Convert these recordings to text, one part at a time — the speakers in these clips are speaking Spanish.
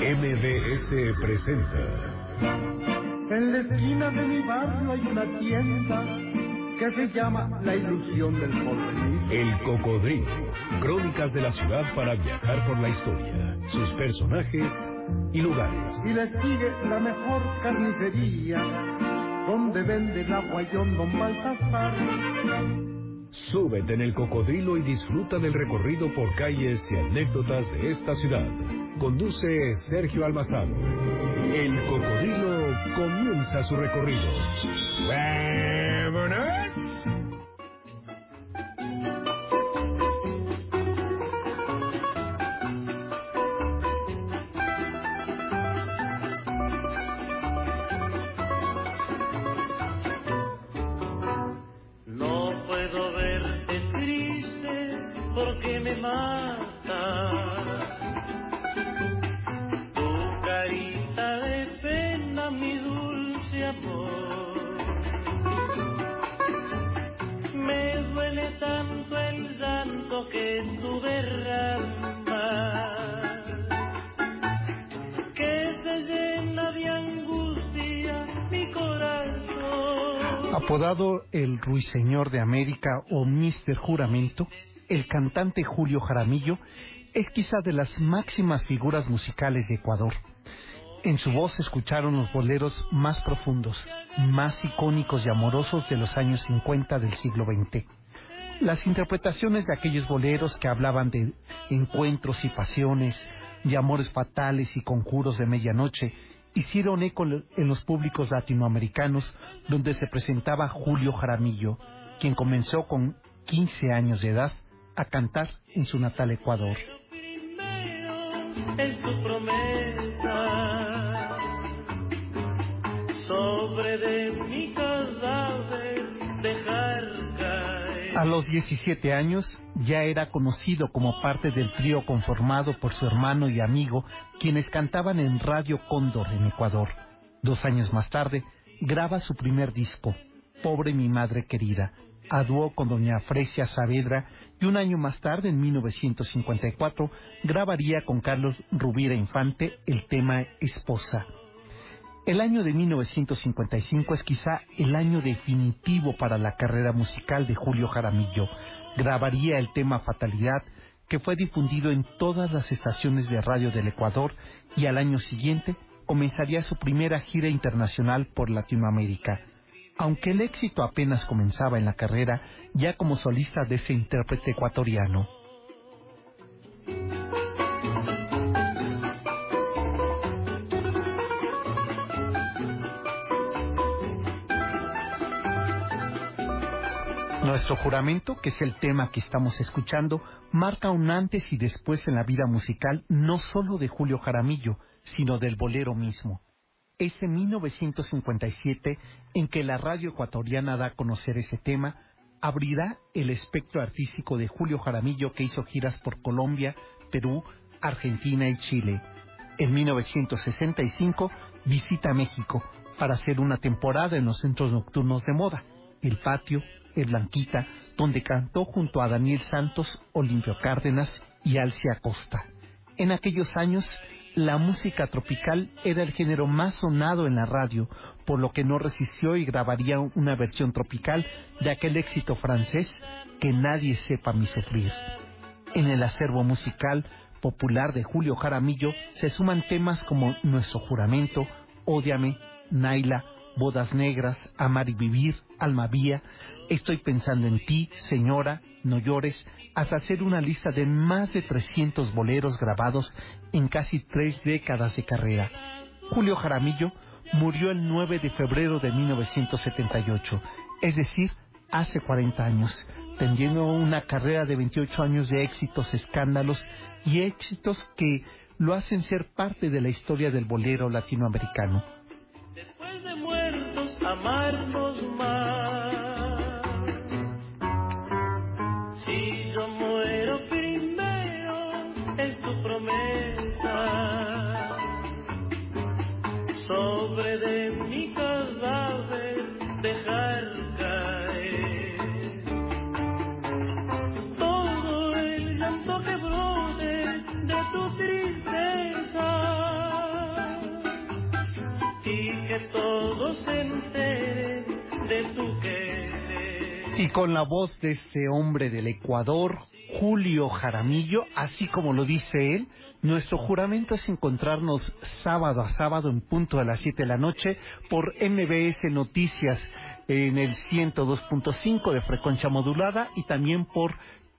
MBS presenta. En la esquina de mi barrio hay una tienda que se llama La Ilusión del Porvenir. El Cocodrilo. Crónicas de la ciudad para viajar por la historia, sus personajes y lugares. Y le sigue la mejor carnicería, donde vende el aguayón Don Baltasar. Súbete en el cocodrilo y disfruta del recorrido por calles y anécdotas de esta ciudad. Conduce Sergio Almazán. El cocodrilo comienza su recorrido. ¡Vámonos! Ruiseñor de América o Mister Juramento, el cantante Julio Jaramillo es quizá de las máximas figuras musicales de Ecuador. En su voz escucharon los boleros más profundos, más icónicos y amorosos de los años 50 del siglo XX. Las interpretaciones de aquellos boleros que hablaban de encuentros y pasiones, de amores fatales y conjuros de medianoche, hicieron eco en los públicos latinoamericanos donde se presentaba Julio Jaramillo, quien comenzó con 15 años de edad a cantar en su natal Ecuador. Los 17 años ya era conocido como parte del trío conformado por su hermano y amigo, quienes cantaban en Radio Cóndor en Ecuador. Dos años más tarde, graba su primer disco, Pobre mi madre querida, a con doña Fresia Saavedra y un año más tarde, en 1954, grabaría con Carlos Rubiera Infante el tema Esposa. El año de 1955 es quizá el año definitivo para la carrera musical de Julio Jaramillo. Grabaría el tema Fatalidad, que fue difundido en todas las estaciones de radio del Ecuador y al año siguiente comenzaría su primera gira internacional por Latinoamérica. Aunque el éxito apenas comenzaba en la carrera, ya como solista de ese intérprete ecuatoriano. Nuestro juramento, que es el tema que estamos escuchando, marca un antes y después en la vida musical no solo de Julio Jaramillo, sino del bolero mismo. Es en 1957 en que la radio ecuatoriana da a conocer ese tema, abrirá el espectro artístico de Julio Jaramillo que hizo giras por Colombia, Perú, Argentina y Chile. En 1965 visita México para hacer una temporada en los centros nocturnos de moda, El Patio, Blanquita, donde cantó junto a Daniel Santos, Olimpio Cárdenas y Alcia Costa. En aquellos años, la música tropical era el género más sonado en la radio, por lo que no resistió y grabaría una versión tropical de aquel éxito francés que nadie sepa mi sufrir. En el acervo musical popular de Julio Jaramillo se suman temas como Nuestro Juramento, Ódiame, Naila, Bodas Negras, Amar y Vivir, Alma Vía, Estoy pensando en ti, Señora, No llores, hasta hacer una lista de más de 300 boleros grabados en casi tres décadas de carrera. Julio Jaramillo murió el 9 de febrero de 1978, es decir, hace 40 años, teniendo una carrera de 28 años de éxitos, escándalos y éxitos que lo hacen ser parte de la historia del bolero latinoamericano. Después de muertos, con la voz de ese hombre del Ecuador, Julio Jaramillo, así como lo dice él, nuestro juramento es encontrarnos sábado a sábado en punto a las 7 de la noche por MBS Noticias en el 102.5 de frecuencia modulada y también por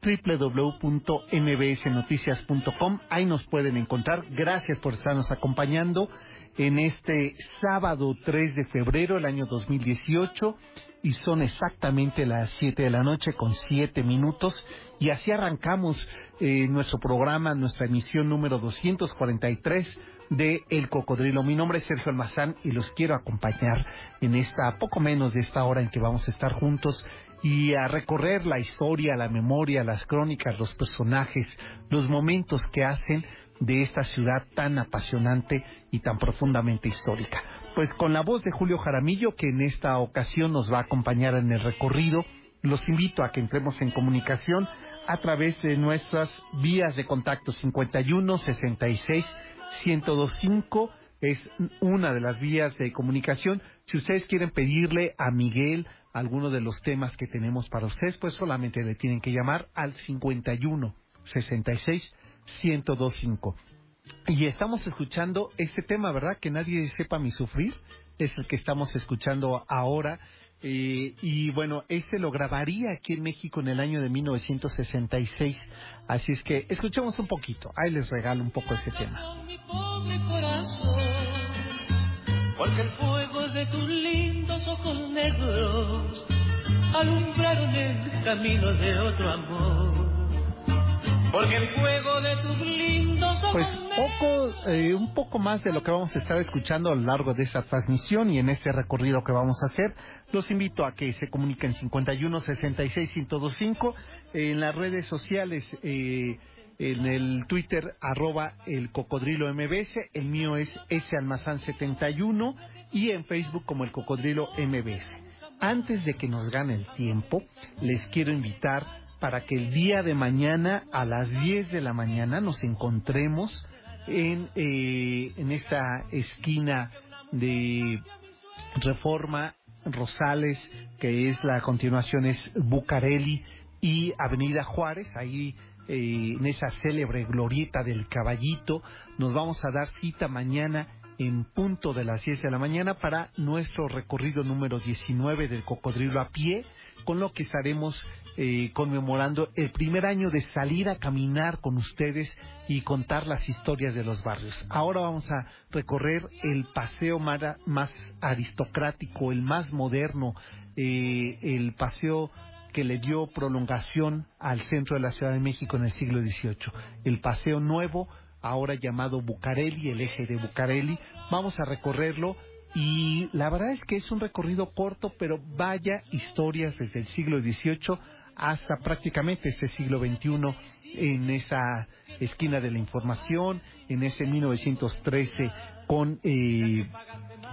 www.mbsnoticias.com. Ahí nos pueden encontrar. Gracias por estarnos acompañando en este sábado 3 de febrero del año 2018 y son exactamente las 7 de la noche con 7 minutos y así arrancamos eh, nuestro programa, nuestra emisión número 243 de El Cocodrilo. Mi nombre es Sergio Almazán y los quiero acompañar en esta poco menos de esta hora en que vamos a estar juntos y a recorrer la historia, la memoria, las crónicas, los personajes, los momentos que hacen de esta ciudad tan apasionante y tan profundamente histórica. Pues con la voz de Julio Jaramillo, que en esta ocasión nos va a acompañar en el recorrido, los invito a que entremos en comunicación a través de nuestras vías de contacto 51 66 1025 es una de las vías de comunicación. Si ustedes quieren pedirle a Miguel alguno de los temas que tenemos para ustedes, pues solamente le tienen que llamar al 51 66 1025. Y estamos escuchando este tema, ¿verdad? Que nadie sepa mi sufrir. Es el que estamos escuchando ahora. Eh, y bueno, este lo grabaría aquí en México en el año de 1966. Así es que escuchemos un poquito. Ahí les regalo un poco ese tema. Mi pobre corazón, porque el fuego de tus lindos ojos negros alumbraron el camino de otro amor. Porque el fuego de tus lindos ojos Pues poco, eh, un poco más de lo que vamos a estar escuchando a lo largo de esta transmisión y en este recorrido que vamos a hacer. Los invito a que se comuniquen 51 66 1025 en las redes sociales. Eh, en el Twitter arroba el cocodrilo mbs, el mío es S almazán 71 y en Facebook como el cocodrilo mbs. Antes de que nos gane el tiempo, les quiero invitar para que el día de mañana a las 10 de la mañana nos encontremos en, eh, en esta esquina de Reforma Rosales, que es la continuación es Bucareli y Avenida Juárez, ahí eh, en esa célebre glorieta del caballito, nos vamos a dar cita mañana en punto de las 10 de la mañana para nuestro recorrido número 19 del cocodrilo a pie, con lo que estaremos eh, conmemorando el primer año de salir a caminar con ustedes y contar las historias de los barrios. Ahora vamos a recorrer el paseo mara- más aristocrático, el más moderno, eh, el paseo que le dio prolongación al centro de la Ciudad de México en el siglo XVIII. El paseo nuevo, ahora llamado Bucareli, el eje de Bucareli, vamos a recorrerlo y la verdad es que es un recorrido corto, pero vaya historias desde el siglo XVIII hasta prácticamente este siglo XXI en esa esquina de la información, en ese 1913 con eh,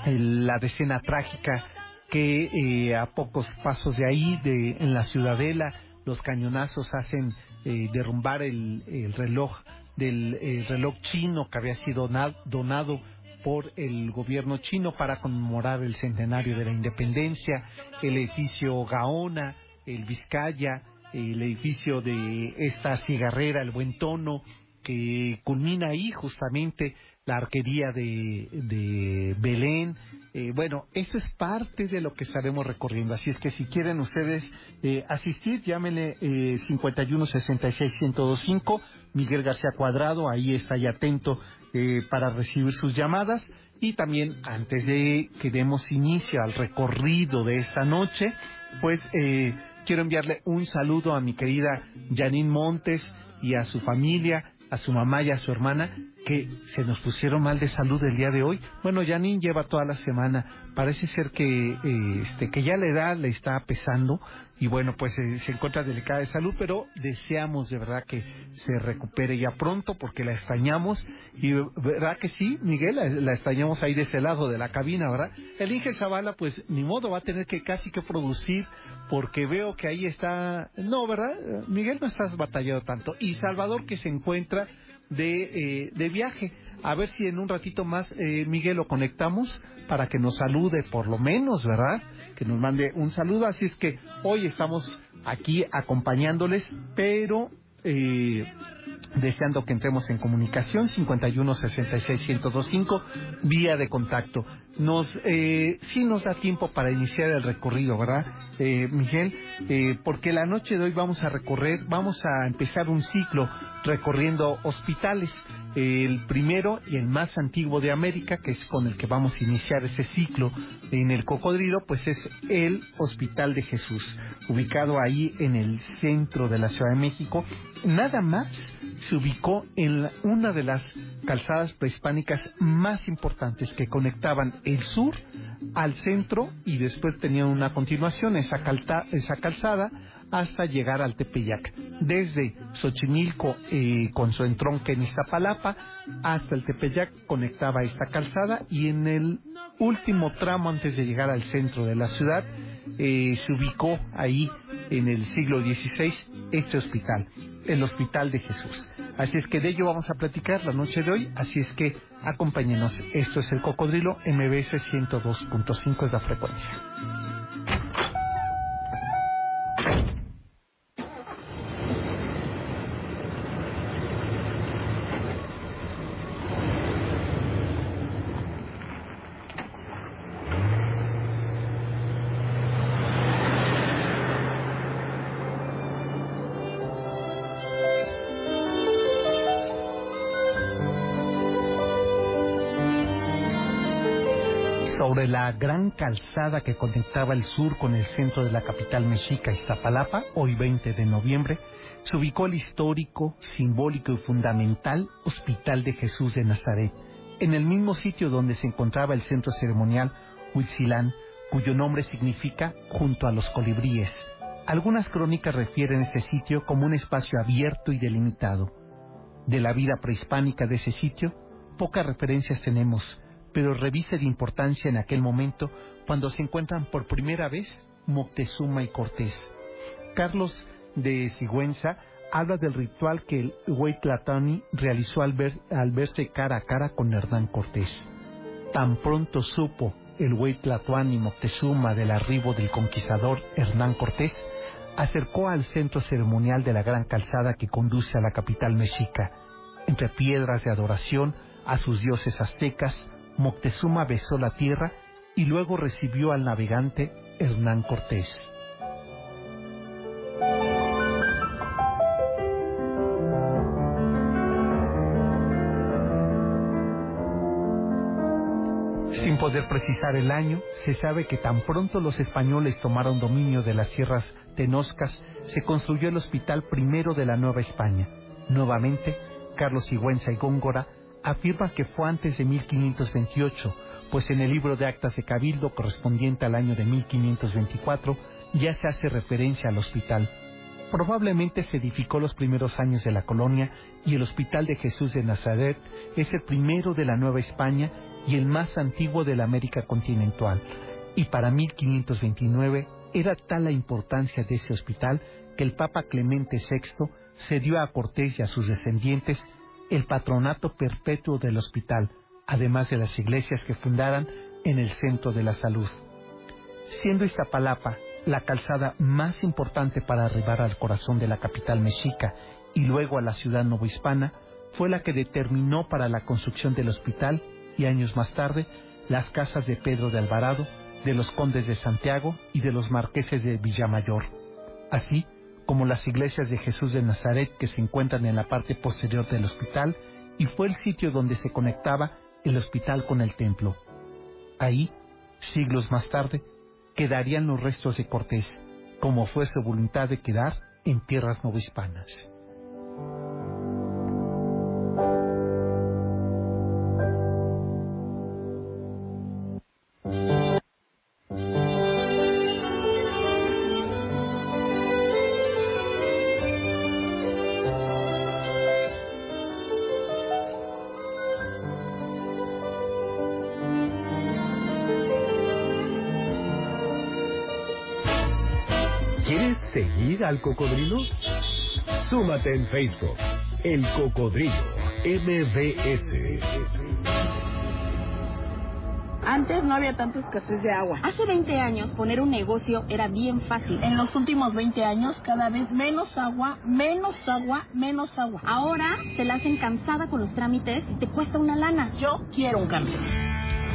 la decena trágica que eh, a pocos pasos de ahí, de, en la ciudadela, los cañonazos hacen eh, derrumbar el, el reloj del el reloj chino que había sido na- donado por el gobierno chino para conmemorar el centenario de la independencia, el edificio Gaona, el Vizcaya, el edificio de esta cigarrera, el Buen Tono, que culmina ahí justamente la arquería de, de Belén. Eh, bueno, eso es parte de lo que estaremos recorriendo. Así es que si quieren ustedes eh, asistir, llámenle eh, 51 66 1025 Miguel García Cuadrado, ahí está ya atento eh, para recibir sus llamadas. Y también, antes de que demos inicio al recorrido de esta noche, pues eh, quiero enviarle un saludo a mi querida Janine Montes y a su familia, a su mamá y a su hermana, que se nos pusieron mal de salud el día de hoy. Bueno, Janine lleva toda la semana. Parece ser que, eh, este, que ya la edad le está pesando y bueno, pues eh, se encuentra delicada de salud, pero deseamos de verdad que se recupere ya pronto porque la extrañamos y verdad que sí, Miguel, la, la extrañamos ahí de ese lado de la cabina, ¿verdad? El Inge Zavala, pues ni modo, va a tener que casi que producir porque veo que ahí está, no, ¿verdad? Miguel no estás batallando tanto y Salvador que se encuentra de, de viaje. A ver si en un ratito más, Miguel, lo conectamos para que nos salude por lo menos, ¿verdad? Que nos mande un saludo. Así es que hoy estamos aquí acompañándoles, pero eh, deseando que entremos en comunicación 51 66 1025 vía de contacto. Nos eh, sí nos da tiempo para iniciar el recorrido, ¿verdad, eh, Miguel? Eh, porque la noche de hoy vamos a recorrer, vamos a empezar un ciclo recorriendo hospitales el primero y el más antiguo de América, que es con el que vamos a iniciar ese ciclo en el cocodrilo, pues es el Hospital de Jesús, ubicado ahí en el centro de la Ciudad de México. Nada más se ubicó en una de las calzadas prehispánicas más importantes que conectaban el sur al centro y después tenían una continuación, esa, esa calzada hasta llegar al Tepeyac. Desde Xochimilco eh, con su entronque en Iztapalapa hasta el Tepeyac conectaba esta calzada y en el último tramo antes de llegar al centro de la ciudad eh, se ubicó ahí en el siglo XVI este hospital, el Hospital de Jesús. Así es que de ello vamos a platicar la noche de hoy, así es que acompáñenos. Esto es el Cocodrilo MBS 102.5 es la frecuencia. Gran calzada que conectaba el sur con el centro de la capital mexica, Iztapalapa, hoy 20 de noviembre, se ubicó el histórico, simbólico y fundamental Hospital de Jesús de Nazaret, en el mismo sitio donde se encontraba el centro ceremonial Huitzilán, cuyo nombre significa junto a los colibríes. Algunas crónicas refieren ese sitio como un espacio abierto y delimitado. De la vida prehispánica de ese sitio, pocas referencias tenemos, pero revise de importancia en aquel momento cuando se encuentran por primera vez Moctezuma y Cortés. Carlos de Sigüenza habla del ritual que el Huaytlatani realizó al, al verse cara a cara con Hernán Cortés. Tan pronto supo el Huaytlatani Moctezuma del arribo del conquistador Hernán Cortés, acercó al centro ceremonial de la gran calzada que conduce a la capital mexica. Entre piedras de adoración a sus dioses aztecas, Moctezuma besó la tierra y luego recibió al navegante Hernán Cortés. Sin poder precisar el año, se sabe que tan pronto los españoles tomaron dominio de las tierras tenoscas, se construyó el Hospital Primero de la Nueva España. Nuevamente, Carlos Sigüenza y Góngora afirma que fue antes de 1528, pues en el libro de actas de Cabildo correspondiente al año de 1524 ya se hace referencia al hospital. Probablemente se edificó los primeros años de la colonia y el Hospital de Jesús de Nazaret es el primero de la Nueva España y el más antiguo de la América continental. Y para 1529 era tal la importancia de ese hospital que el Papa Clemente VI cedió a Cortés y a sus descendientes el patronato perpetuo del hospital, además de las iglesias que fundaran en el centro de la salud. Siendo Iztapalapa la calzada más importante para arribar al corazón de la capital mexica y luego a la ciudad novohispana, fue la que determinó para la construcción del hospital y años más tarde las casas de Pedro de Alvarado, de los condes de Santiago y de los marqueses de Villamayor. Así, como las iglesias de Jesús de Nazaret que se encuentran en la parte posterior del hospital y fue el sitio donde se conectaba el hospital con el templo. Ahí, siglos más tarde, quedarían los restos de Cortés, como fue su voluntad de quedar en tierras novohispanas. Al cocodrilo? Súmate en Facebook, El Cocodrilo. MBS. Antes no había tanta escasez de agua. Hace 20 años poner un negocio era bien fácil. En los últimos 20 años cada vez menos agua, menos agua, menos agua. Ahora te la hacen cansada con los trámites y te cuesta una lana. Yo quiero un cambio.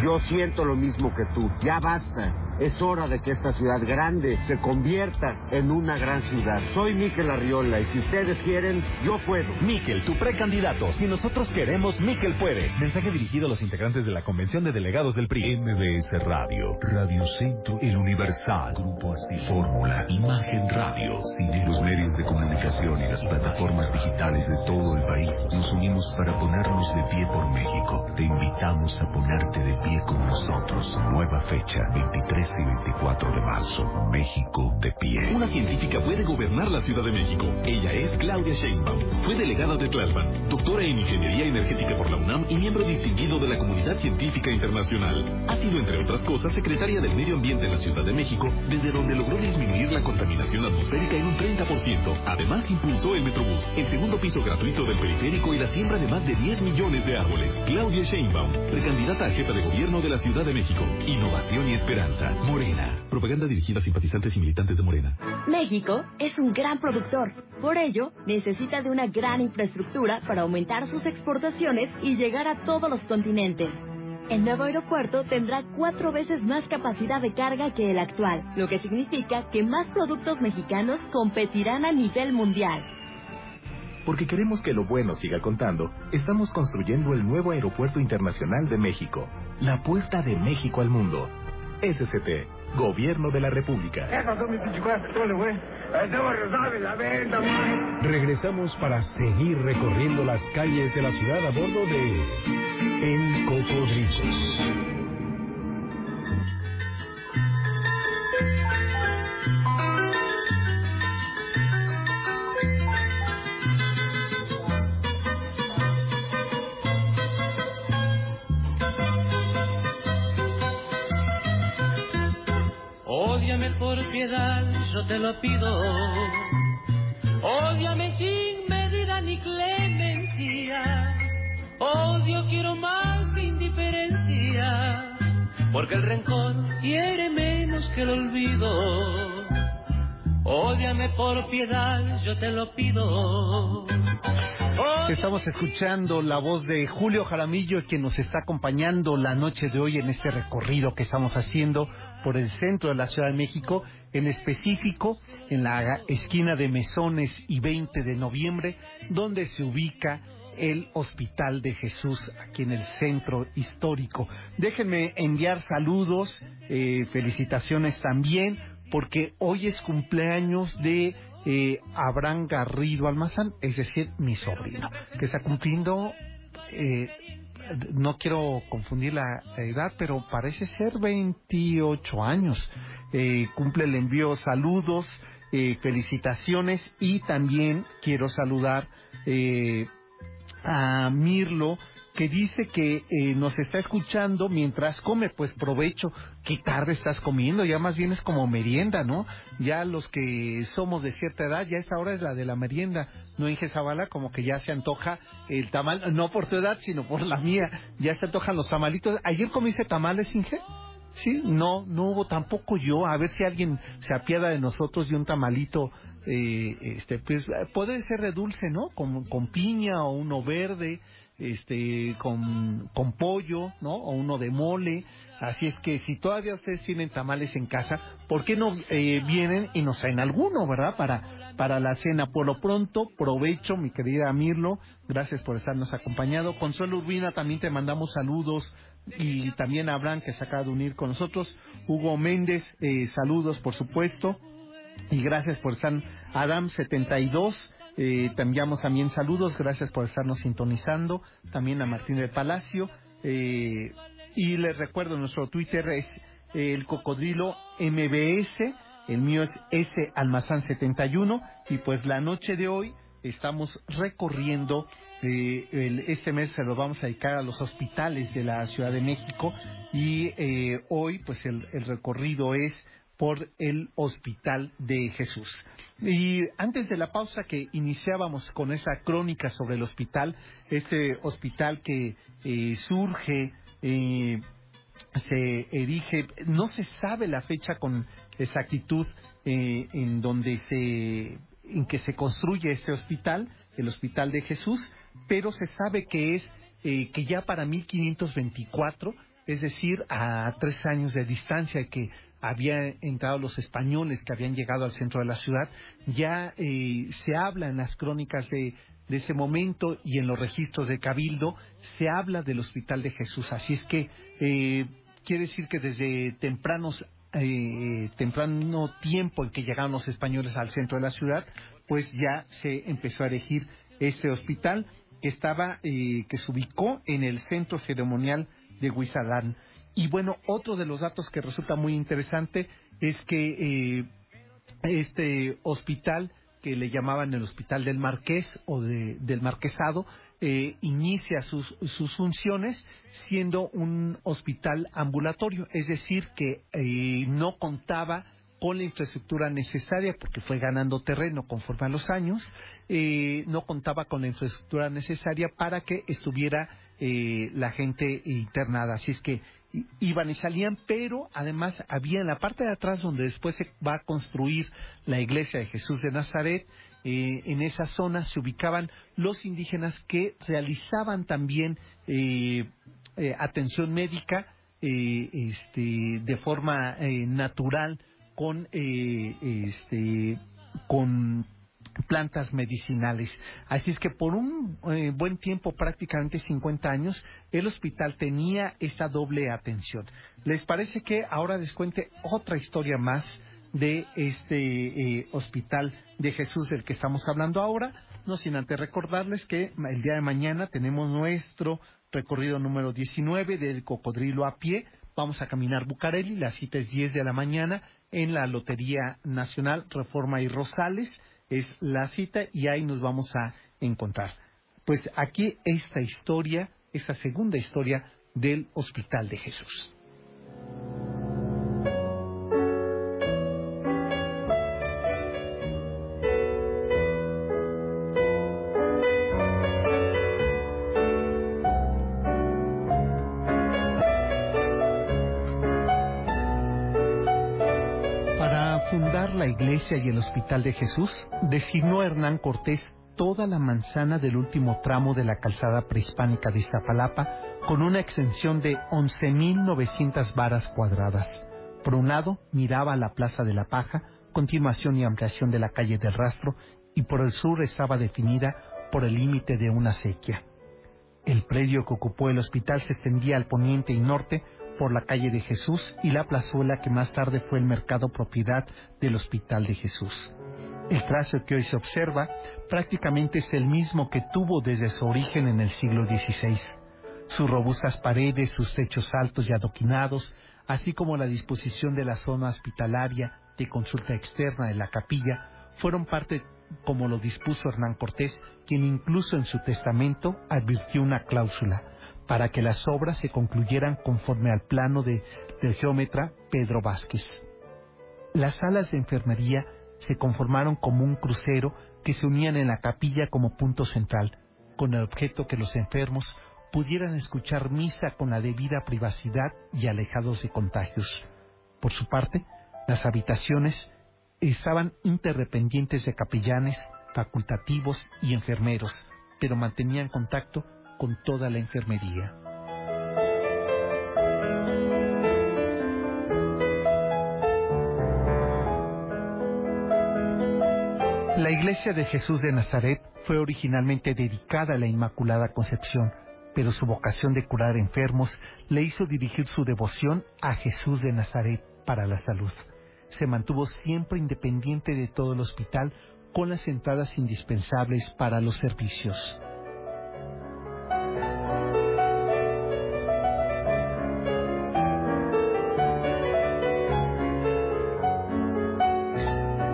Yo siento lo mismo que tú. Ya basta. Es hora de que esta ciudad grande se convierta en una gran ciudad. Soy Miquel Arriola y si ustedes quieren, yo puedo. Miquel, tu precandidato. Si nosotros queremos, Miquel puede. Mensaje dirigido a los integrantes de la Convención de Delegados del PRI. MBS Radio, Radio Centro, El Universal, Grupo Así, Fórmula, Imagen Radio, Cine, los medios de comunicación y las plataformas digitales de todo el país. Nos unimos para ponernos de pie por México. Te invitamos a ponerte de pie con nosotros. Nueva fecha, 23 y 24 de marzo. México de pie. Una científica puede gobernar la Ciudad de México. Ella es Claudia Sheinbaum. Fue delegada de Tlalpan, doctora en Ingeniería Energética por la UNAM y miembro distinguido de la Comunidad Científica Internacional. Ha sido, entre otras cosas, secretaria del Medio Ambiente en la Ciudad de México, desde donde logró disminuir la contaminación atmosférica en un 30%. Además, impulsó el Metrobús, el segundo piso gratuito del periférico y la siembra de más de 10 millones de árboles. Claudia Sheinbaum, precandidata a jefa de gobierno de la Ciudad de México. Innovación y esperanza. Morena. Propaganda dirigida a simpatizantes y militantes de Morena. México es un gran productor. Por ello, necesita de una gran infraestructura para aumentar sus exportaciones y llegar a todos los continentes. El nuevo aeropuerto tendrá cuatro veces más capacidad de carga que el actual, lo que significa que más productos mexicanos competirán a nivel mundial. Porque queremos que lo bueno siga contando, estamos construyendo el nuevo Aeropuerto Internacional de México, la puerta de México al mundo. SCT, Gobierno de la República. Regresamos para seguir recorriendo las calles de la ciudad a bordo de El Cocodrilo. Piedad, yo te lo pido. Ódiame sin medida ni clemencia. Odio quiero más indiferencia. Porque el rencor quiere menos que el olvido. Ódiame por piedad, yo te lo pido. Estamos escuchando la voz de Julio Jaramillo, quien nos está acompañando la noche de hoy en este recorrido que estamos haciendo por el centro de la Ciudad de México, en específico en la esquina de Mesones y 20 de noviembre, donde se ubica el Hospital de Jesús aquí en el centro histórico. Déjenme enviar saludos, eh, felicitaciones también, porque hoy es cumpleaños de eh, Abraham Garrido Almazán, es decir, mi sobrino, que está cumpliendo, eh, no quiero confundir la edad, pero parece ser 28 años. Eh, cumple, le envío saludos, eh, felicitaciones y también quiero saludar eh, a Mirlo que dice que eh, nos está escuchando mientras come, pues provecho. Qué tarde estás comiendo, ya más bien es como merienda, ¿no? Ya los que somos de cierta edad, ya esta hora es la de la merienda, ¿no, Inge Zavala? Como que ya se antoja el tamal, no por tu edad, sino por la mía, ya se antojan los tamalitos. ¿Ayer comiste tamales, Inge? Sí, no, no hubo tampoco yo. A ver si alguien se apiada de nosotros y un tamalito, eh, este, pues puede ser de dulce, ¿no? Con, piña o uno verde este con, con pollo, ¿no? O uno de mole. Así es que si todavía ustedes tienen tamales en casa, ¿por qué no eh, vienen y nos traen alguno, verdad? Para, para la cena. Por lo pronto, provecho, mi querida Mirlo. Gracias por estarnos acompañado. Consuelo Urbina, también te mandamos saludos. Y también a Abraham, que se acaba de unir con nosotros. Hugo Méndez, eh, saludos, por supuesto. Y gracias por estar. Adam72. Eh, te enviamos también saludos, gracias por estarnos sintonizando. También a Martín del Palacio. Eh, y les recuerdo, nuestro Twitter es eh, el cocodrilo MBS. El mío es S Almazán 71. Y pues la noche de hoy estamos recorriendo. Eh, el, este mes se lo vamos a dedicar a los hospitales de la Ciudad de México. Y eh, hoy, pues el, el recorrido es por el Hospital de Jesús. Y antes de la pausa que iniciábamos con esa crónica sobre el hospital, este hospital que eh, surge, eh, se erige, no se sabe la fecha con exactitud eh, en donde se, en que se construye este hospital, el Hospital de Jesús, pero se sabe que es que ya para 1524, es decir, a tres años de distancia que habían entrado los españoles que habían llegado al centro de la ciudad, ya eh, se habla en las crónicas de, de, ese momento y en los registros de Cabildo, se habla del Hospital de Jesús. Así es que eh, quiere decir que desde tempranos eh, temprano tiempo en que llegaron los españoles al centro de la ciudad, pues ya se empezó a elegir este hospital que estaba, eh, que se ubicó en el centro ceremonial de Huizalán. Y bueno, otro de los datos que resulta muy interesante es que eh, este hospital que le llamaban el Hospital del Marqués o del Marquesado, eh, inicia sus, sus, funciones siendo un hospital ambulatorio, es decir, que eh, no contaba con la infraestructura necesaria porque fue ganando terreno conforme a los años, eh, no contaba con la infraestructura necesaria para que estuviera eh, la gente internada. Así es que iban y salían, pero además había en la parte de atrás donde después se va a construir la iglesia de Jesús de Nazaret, eh, en esa zona se ubicaban los indígenas que realizaban también eh, eh, atención médica este, de forma natural con, este, con plantas medicinales. Así es que por un eh, buen tiempo, prácticamente 50 años, el hospital tenía esta doble atención. ¿Les parece que ahora les cuente otra historia más de este eh, hospital de Jesús del que estamos hablando ahora? No sin antes recordarles que el día de mañana tenemos nuestro recorrido número 19 del cocodrilo a pie. Vamos a caminar Bucareli, la cita es 10 de la mañana en la Lotería Nacional Reforma y Rosales es la cita y ahí nos vamos a encontrar. Pues aquí esta historia, esa segunda historia del Hospital de Jesús. Hospital de Jesús, designó Hernán Cortés toda la manzana del último tramo de la calzada prehispánica de Iztapalapa con una extensión de 11.900 varas cuadradas. Por un lado, miraba a la Plaza de la Paja, continuación y ampliación de la calle del Rastro, y por el sur estaba definida por el límite de una sequía. El predio que ocupó el hospital se extendía al poniente y norte por la calle de Jesús y la plazuela que más tarde fue el mercado propiedad del Hospital de Jesús. El trazo que hoy se observa prácticamente es el mismo que tuvo desde su origen en el siglo XVI. Sus robustas paredes, sus techos altos y adoquinados, así como la disposición de la zona hospitalaria de consulta externa de la capilla, fueron parte como lo dispuso Hernán Cortés, quien incluso en su testamento advirtió una cláusula para que las obras se concluyeran conforme al plano de, del geómetra Pedro Vázquez. Las salas de enfermería se conformaron como un crucero que se unían en la capilla como punto central, con el objeto que los enfermos pudieran escuchar misa con la debida privacidad y alejados de contagios. Por su parte, las habitaciones estaban interdependientes de capellanes, facultativos y enfermeros, pero mantenían contacto con toda la enfermería. La iglesia de Jesús de Nazaret fue originalmente dedicada a la Inmaculada Concepción, pero su vocación de curar enfermos le hizo dirigir su devoción a Jesús de Nazaret para la salud. Se mantuvo siempre independiente de todo el hospital con las entradas indispensables para los servicios.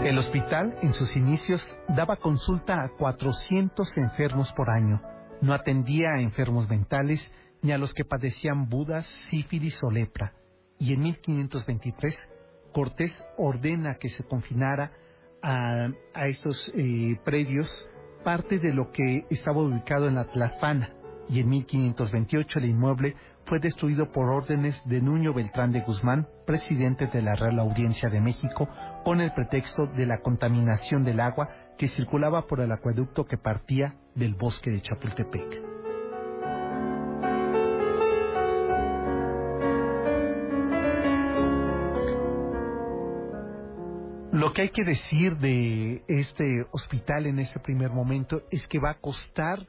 El hospital, en sus inicios, daba consulta a 400 enfermos por año. No atendía a enfermos mentales ni a los que padecían budas, sífilis o lepra. Y en 1523 Cortés ordena que se confinara a, a estos eh, predios parte de lo que estaba ubicado en la Tlafana y en 1528 el inmueble fue destruido por órdenes de Nuño Beltrán de Guzmán, presidente de la Real Audiencia de México, con el pretexto de la contaminación del agua que circulaba por el acueducto que partía del bosque de Chapultepec. Lo que hay que decir de este hospital en ese primer momento es que va a costar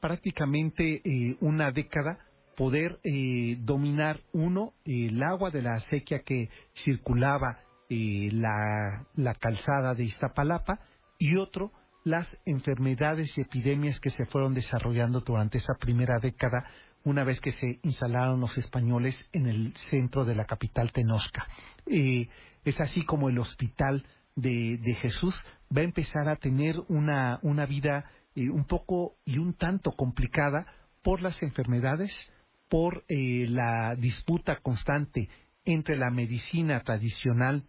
prácticamente eh, una década poder eh, dominar uno el agua de la acequia que circulaba eh, la, la calzada de Iztapalapa y otro las enfermedades y epidemias que se fueron desarrollando durante esa primera década una vez que se instalaron los españoles en el centro de la capital Tenosca. es así como el hospital de, de, Jesús va a empezar a tener una, una vida eh, un poco y un tanto complicada por las enfermedades, por eh, la disputa constante entre la medicina tradicional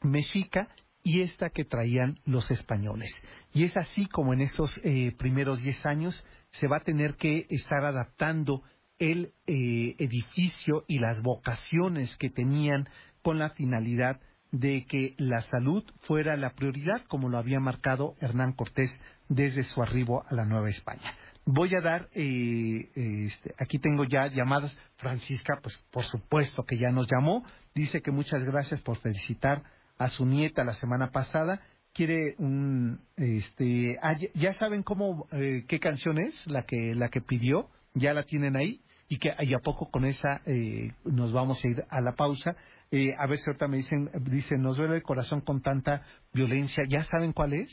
mexica y esta que traían los españoles. Y es así como en estos eh, primeros diez años se va a tener que estar adaptando el edificio y las vocaciones que tenían con la finalidad de que la salud fuera la prioridad, como lo había marcado Hernán Cortés desde su arribo a la Nueva España. Voy a dar, eh, este, aquí tengo ya llamadas. Francisca, pues por supuesto que ya nos llamó. Dice que muchas gracias por felicitar a su nieta la semana pasada. Quiere un, este, ah, ya saben cómo, eh, qué canción es la que la que pidió. Ya la tienen ahí y que y a poco con esa eh, nos vamos a ir a la pausa. Eh, a si ahorita me dicen, dicen, nos duele el corazón con tanta violencia, ¿ya saben cuál es?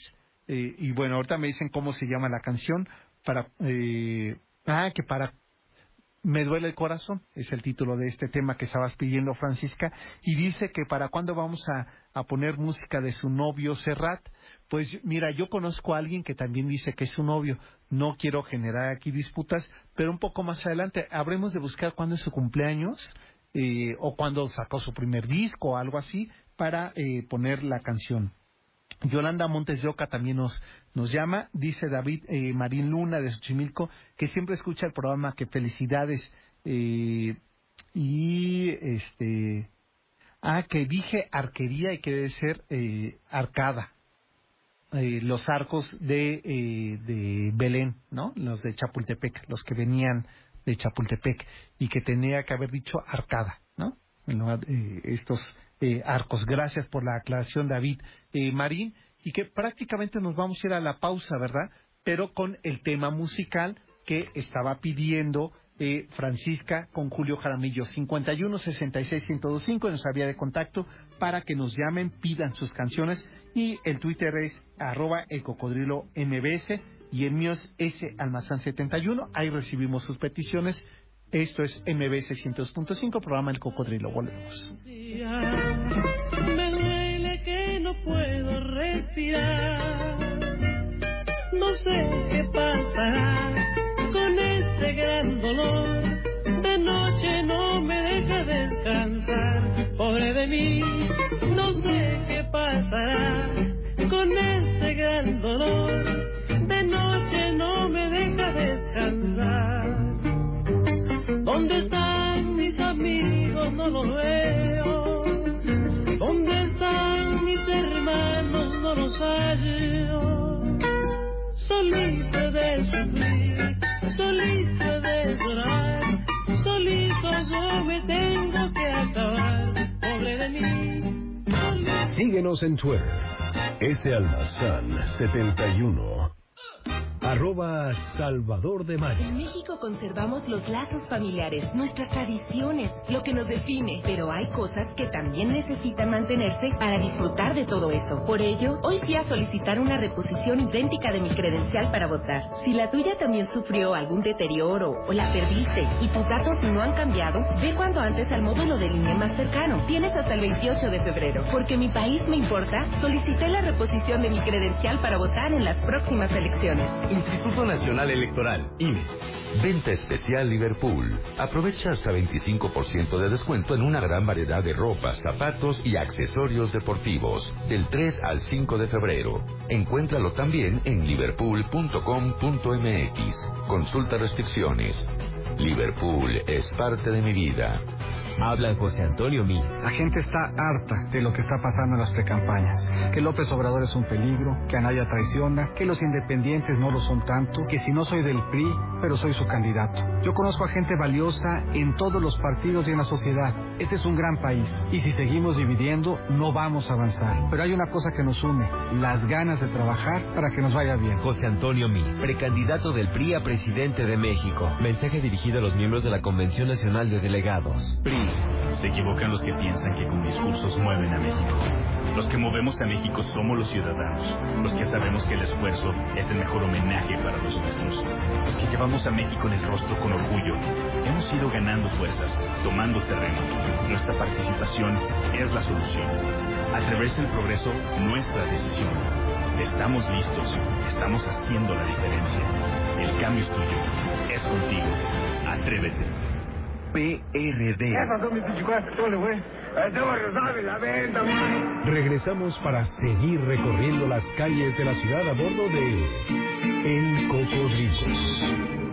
Eh, y bueno, ahorita me dicen cómo se llama la canción, para, eh, ah, que para me duele el corazón, es el título de este tema que estabas pidiendo, Francisca, y dice que para cuándo vamos a, a, poner música de su novio Serrat. Pues mira, yo conozco a alguien que también dice que es su novio. No quiero generar aquí disputas, pero un poco más adelante habremos de buscar cuándo es su cumpleaños eh, o cuando sacó su primer disco o algo así para eh, poner la canción. Yolanda Montes de Oca también nos, nos llama, dice David eh, Marín Luna de Xochimilco, que siempre escucha el programa, que felicidades. Eh, y este. Ah, que dije arquería y que debe ser eh, arcada. Eh, los arcos de, eh, de Belén, ¿no? Los de Chapultepec, los que venían de Chapultepec, y que tenía que haber dicho arcada, ¿no? Eh, estos eh, arcos. Gracias por la aclaración, David eh, Marín, y que prácticamente nos vamos a ir a la pausa, ¿verdad? Pero con el tema musical que estaba pidiendo eh, Francisca con Julio Jaramillo, 51 66 1025 en nuestra vía de contacto para que nos llamen, pidan sus canciones y el Twitter es arroba el cocodrilo mbs y el mío es S Almazán 71, ahí recibimos sus peticiones esto es MBS 102.5, programa El Cocodrilo. Volvemos. No sé qué pasará con este gran dolor. De noche no me deja descansar. Pobre de mí, no sé qué pasará con este gran dolor. De noche no me deja descansar. ¿Dónde están mis amigos? No los veo. Hallo. Solito de sufrir, solito de llorar, solito yo me tengo que acabar. Pobre de mí. Síguenos en Twitter. S. Almazán 71 arroba Salvador de Mayo. En México conservamos los lazos familiares, nuestras tradiciones, lo que nos define, pero hay cosas que también necesitan mantenerse para disfrutar de todo eso. Por ello, hoy fui a solicitar una reposición idéntica de mi credencial para votar. Si la tuya también sufrió algún deterioro o la perdiste y tus datos no han cambiado, ve cuando antes al módulo de línea más cercano. Tienes hasta el 28 de febrero. Porque mi país me importa, solicité la reposición de mi credencial para votar en las próximas elecciones. Instituto Nacional Electoral, INE. Venta especial Liverpool. Aprovecha hasta 25% de descuento en una gran variedad de ropa, zapatos y accesorios deportivos. Del 3 al 5 de febrero. Encuéntralo también en liverpool.com.mx. Consulta restricciones. Liverpool es parte de mi vida. Habla José Antonio Mí. La gente está harta de lo que está pasando en las precampañas. Que López Obrador es un peligro, que Anaya traiciona, que los independientes no lo son tanto, que si no soy del PRI, pero soy su candidato. Yo conozco a gente valiosa en todos los partidos y en la sociedad. Este es un gran país y si seguimos dividiendo no vamos a avanzar. Pero hay una cosa que nos une, las ganas de trabajar para que nos vaya bien. José Antonio Mí, precandidato del PRI a presidente de México. Mensaje dirigido a los miembros de la Convención Nacional de Delegados. PRI. Se equivocan los que piensan que con discursos mueven a México. Los que movemos a México somos los ciudadanos, los que sabemos que el esfuerzo es el mejor homenaje para los nuestros, los que llevamos a México en el rostro con orgullo. Hemos ido ganando fuerzas, tomando terreno. Nuestra participación es la solución. Atreverse el progreso, nuestra decisión. Estamos listos, estamos haciendo la diferencia. El cambio es tuyo, es contigo. Atrévete. PRD. Regresamos para seguir recorriendo las calles de la ciudad a bordo de El Cocodrilo.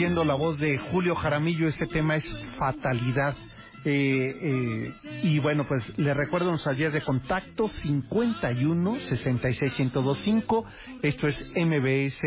Oyendo la voz de Julio Jaramillo, este tema es Fatalidad. Eh, eh, y bueno, pues le recuerdo nuestras vías de contacto 51 66 1025. Esto es MBS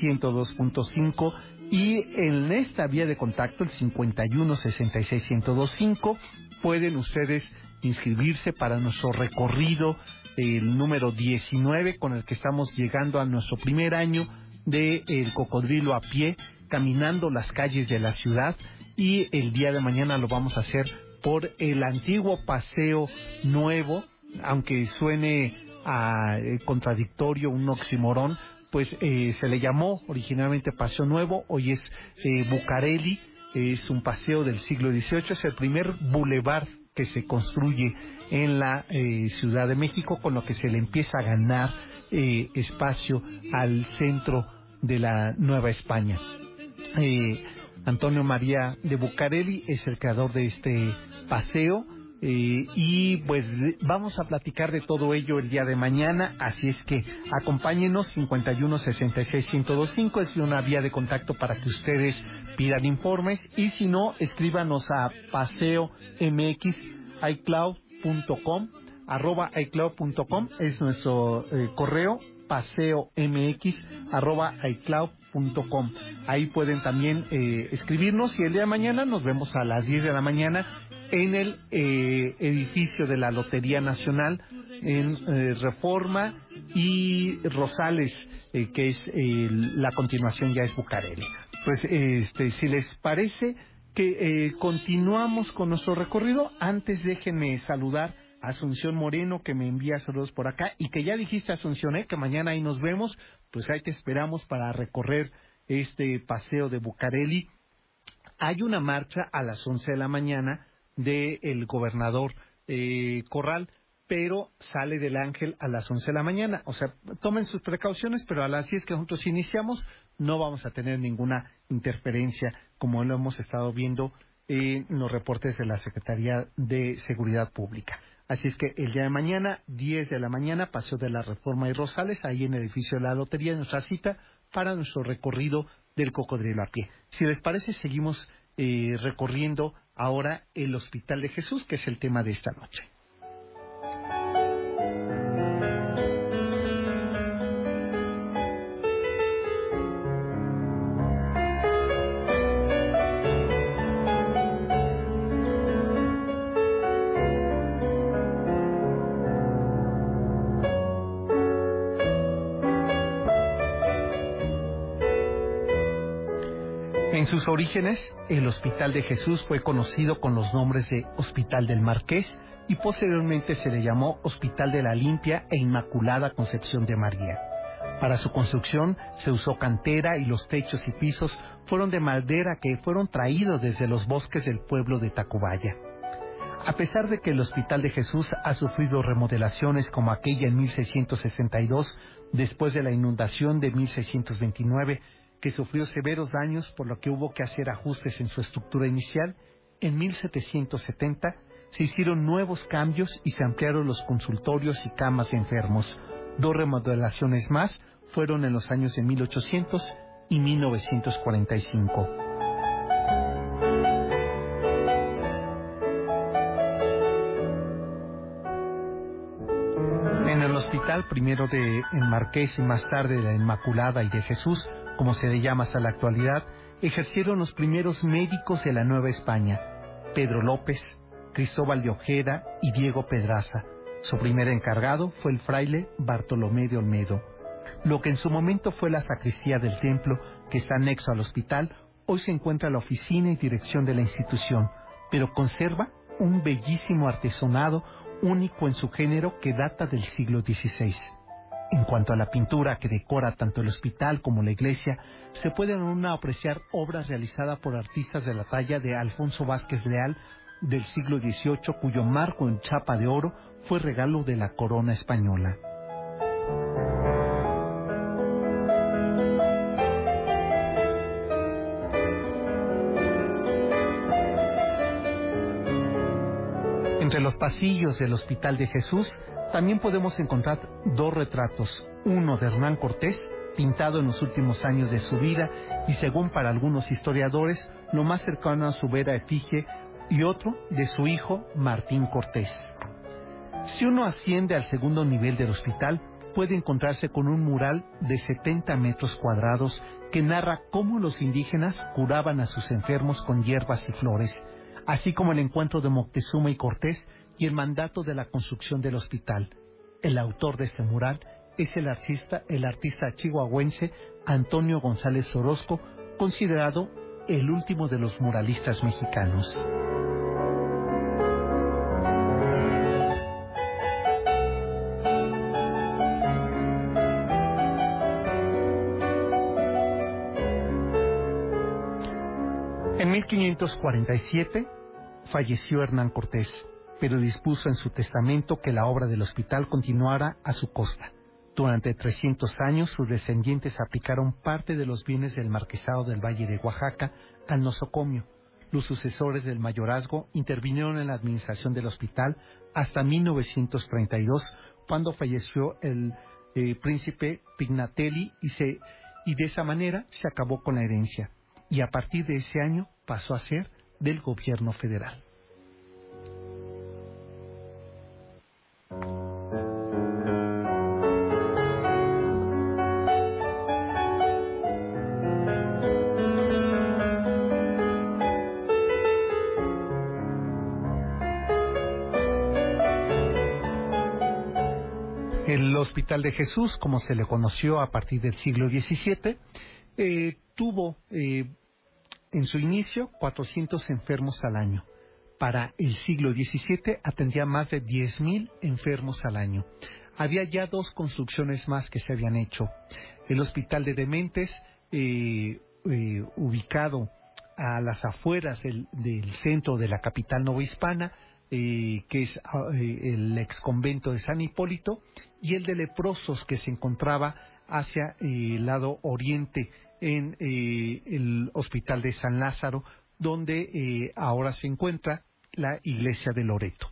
102.5. Y en esta vía de contacto, el 51 66 1025, pueden ustedes inscribirse para nuestro recorrido, el número 19, con el que estamos llegando a nuestro primer año de El Cocodrilo a pie, caminando las calles de la ciudad y el día de mañana lo vamos a hacer por el antiguo paseo nuevo, aunque suene a, eh, contradictorio, un oximorón, pues eh, se le llamó originalmente Paseo Nuevo, hoy es eh, Bucareli, es un paseo del siglo XVIII, es el primer bulevar que se construye en la eh, Ciudad de México, con lo que se le empieza a ganar eh, espacio al centro de la Nueva España. Eh, Antonio María de Bucareli es el creador de este paseo. eh, y pues vamos a platicar de todo ello el día de mañana, así es que acompáñenos 51 66 1025 es una vía de contacto para que ustedes pidan informes y si no escríbanos a paseo mx icloud.com arroba icloud.com es nuestro eh, correo paseo mx arroba icloud.com ahí pueden también eh, escribirnos y el día de mañana nos vemos a las 10 de la mañana en el eh, edificio de la Lotería Nacional en eh, Reforma y Rosales eh, que es la continuación ya es Bucareli. Pues este si les parece que continuamos con nuestro recorrido antes déjenme saludar Asunción Moreno que me envía saludos por acá y que ya dijiste Asunción ¿eh? que mañana ahí nos vemos pues ahí te esperamos para recorrer este paseo de Bucareli hay una marcha a las 11 de la mañana del gobernador eh, Corral, pero sale del Ángel a las 11 de la mañana. O sea, tomen sus precauciones, pero a las 10 que nosotros iniciamos no vamos a tener ninguna interferencia como lo hemos estado viendo en los reportes de la Secretaría de Seguridad Pública. Así es que el día de mañana, 10 de la mañana, Paseo de la Reforma y Rosales, ahí en el edificio de la Lotería, nuestra cita para nuestro recorrido del cocodrilo a pie. Si les parece, seguimos eh, recorriendo ahora el Hospital de Jesús, que es el tema de esta noche. Sus orígenes, el Hospital de Jesús fue conocido con los nombres de Hospital del Marqués y posteriormente se le llamó Hospital de la Limpia e Inmaculada Concepción de María. Para su construcción se usó cantera y los techos y pisos fueron de madera que fueron traídos desde los bosques del pueblo de Tacubaya. A pesar de que el Hospital de Jesús ha sufrido remodelaciones como aquella en 1662, después de la inundación de 1629, que sufrió severos daños por lo que hubo que hacer ajustes en su estructura inicial, en 1770 se hicieron nuevos cambios y se ampliaron los consultorios y camas de enfermos. Dos remodelaciones más fueron en los años de 1800 y 1945. En el hospital primero de en Marqués y más tarde de la Inmaculada y de Jesús como se le llama hasta la actualidad, ejercieron los primeros médicos de la Nueva España, Pedro López, Cristóbal de Ojeda y Diego Pedraza. Su primer encargado fue el fraile Bartolomé de Olmedo. Lo que en su momento fue la sacristía del templo, que está anexo al hospital, hoy se encuentra la oficina y dirección de la institución, pero conserva un bellísimo artesonado único en su género que data del siglo XVI. En cuanto a la pintura que decora tanto el hospital como la iglesia, se pueden aún apreciar obras realizadas por artistas de la talla de Alfonso Vázquez Leal del siglo XVIII, cuyo marco en chapa de oro fue regalo de la corona española. Entre los pasillos del Hospital de Jesús también podemos encontrar dos retratos, uno de Hernán Cortés, pintado en los últimos años de su vida y según para algunos historiadores, lo más cercano a su vera efigie, y otro de su hijo Martín Cortés. Si uno asciende al segundo nivel del hospital, puede encontrarse con un mural de 70 metros cuadrados que narra cómo los indígenas curaban a sus enfermos con hierbas y flores, así como el encuentro de Moctezuma y Cortés y el mandato de la construcción del hospital. El autor de este mural es el artista, el artista chihuahuense Antonio González Orozco, considerado el último de los muralistas mexicanos. 1547 falleció Hernán Cortés, pero dispuso en su testamento que la obra del hospital continuara a su costa. Durante 300 años sus descendientes aplicaron parte de los bienes del marquesado del Valle de Oaxaca al nosocomio. Los sucesores del mayorazgo intervinieron en la administración del hospital hasta 1932, cuando falleció el eh, príncipe Pignatelli y, se, y de esa manera se acabó con la herencia. Y a partir de ese año pasó a ser del gobierno federal. El Hospital de Jesús, como se le conoció a partir del siglo XVII, eh, tuvo eh, en su inicio 400 enfermos al año. Para el siglo XVII atendía más de 10.000 enfermos al año. Había ya dos construcciones más que se habían hecho. El Hospital de Dementes, eh, eh, ubicado a las afueras del, centro de la capital novohispana, eh, que es el ex convento de San Hipólito, y el de leprosos que se encontraba hacia el lado oriente en el hospital de San Lázaro, donde eh, ahora se encuentra la iglesia de Loreto.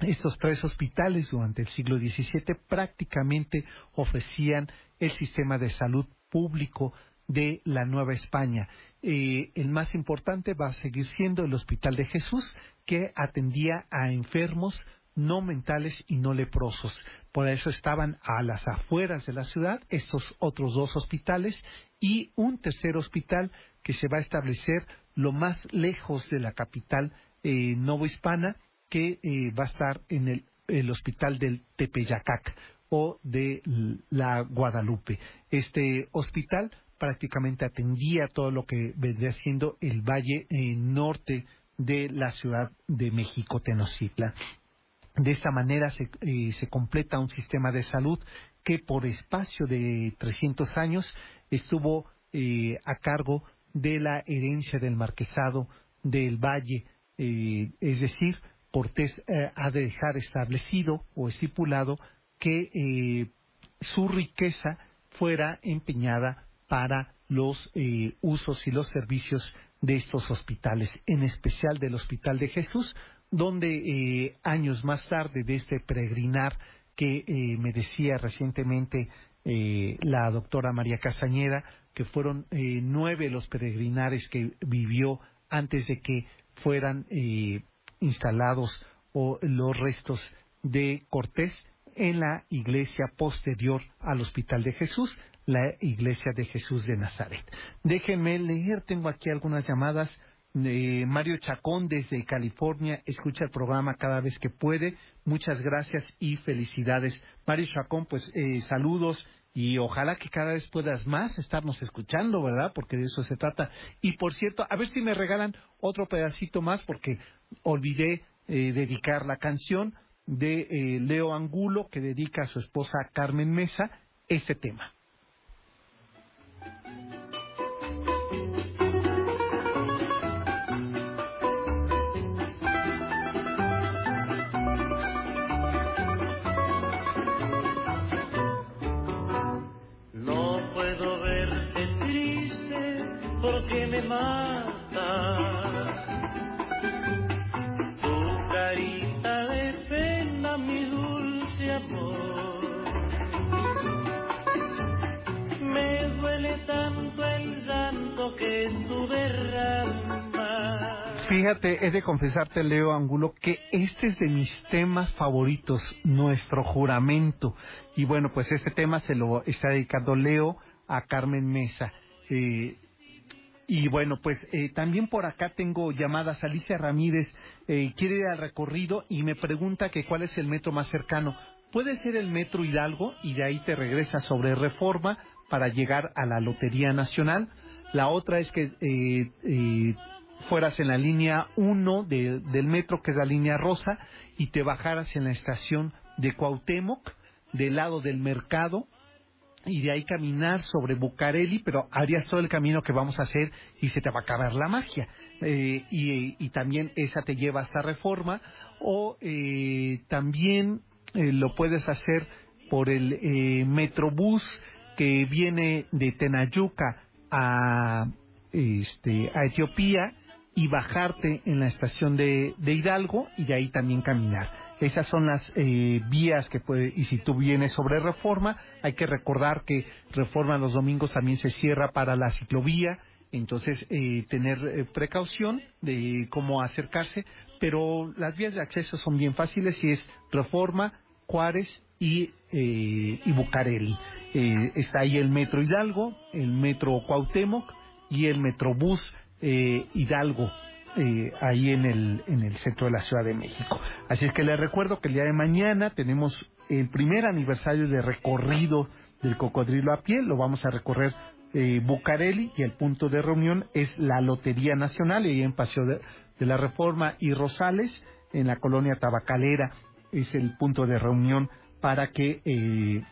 Estos tres hospitales durante el siglo XVII prácticamente ofrecían el sistema de salud público de la Nueva España. Eh, el más importante va a seguir siendo el Hospital de Jesús, que atendía a enfermos no mentales y no leprosos. Por eso estaban a las afueras de la ciudad estos otros dos hospitales y un tercer hospital que se va a establecer lo más lejos de la capital eh, novohispana, que eh, va a estar en el, hospital del Tepeyacac o de la Guadalupe. Este hospital prácticamente atendía todo lo que vendría siendo el valle eh, norte de la ciudad de México, Tenochtitlan. De esta manera se, eh, se, completa un sistema de salud que por espacio de 300 años estuvo eh, a cargo de la herencia del marquesado del valle, eh, es decir, Cortés eh, ha de dejar establecido o estipulado que su riqueza fuera empeñada para los usos y los servicios de estos hospitales, en especial del Hospital de Jesús, donde eh, años más tarde de este peregrinar que eh, me decía recientemente eh, la doctora María Casañeda, que fueron nueve los peregrinares que vivió antes de que fueran instalados o los restos de Cortés en la iglesia posterior al Hospital de Jesús, la iglesia de Jesús de Nazaret. Déjenme leer, tengo aquí algunas llamadas. De Mario Chacón desde California escucha el programa cada vez que puede. Muchas gracias y felicidades. Mario Chacón, pues eh, saludos y ojalá que cada vez puedas más estarnos escuchando, ¿verdad? Porque de eso se trata. Y por cierto, a ver si me regalan otro pedacito más porque olvidé eh, dedicar la canción de eh, Leo Angulo que dedica a su esposa Carmen Mesa este tema. Fíjate, he de confesarte, Leo Angulo, que este es de mis temas favoritos, nuestro juramento. Y bueno, pues este tema se lo está dedicando Leo a Carmen Mesa. Eh, y bueno, pues eh, también por acá tengo llamadas. Alicia Ramírez eh, quiere ir al recorrido y me pregunta que cuál es el metro más cercano. Puede ser el metro Hidalgo y de ahí te regresas sobre Reforma para llegar a la Lotería Nacional. La otra es que eh, eh, fueras en la línea 1 de, del metro, que es la línea rosa, y te bajaras en la estación de Cuauhtémoc, del lado del mercado, y de ahí caminar sobre Bucareli, pero harías todo el camino que vamos a hacer y se te va a acabar la magia. Eh, y, y también esa te lleva hasta Reforma, o eh, también eh, lo puedes hacer por el eh, Metrobús que viene de Tenayuca a, este, a Etiopía y bajarte en la estación de, de Hidalgo y de ahí también caminar. Esas son las eh, vías que puede, y si tú vienes sobre Reforma, hay que recordar que Reforma los domingos también se cierra para la ciclovía, entonces eh, tener eh, precaución de cómo acercarse, pero las vías de acceso son bien fáciles y es Reforma, Juárez y, eh, y Bucareli. Eh, está ahí el Metro Hidalgo, el Metro Cuauhtémoc y el Metrobús eh, Hidalgo, eh, ahí en el, en el centro de la Ciudad de México. Así es que les recuerdo que el día de mañana tenemos el primer aniversario de recorrido del cocodrilo a pie, lo vamos a recorrer eh, Bucareli y el punto de reunión es la Lotería Nacional, y en Paseo de, de la Reforma y Rosales, en la colonia Tabacalera, es el punto de reunión para que eh,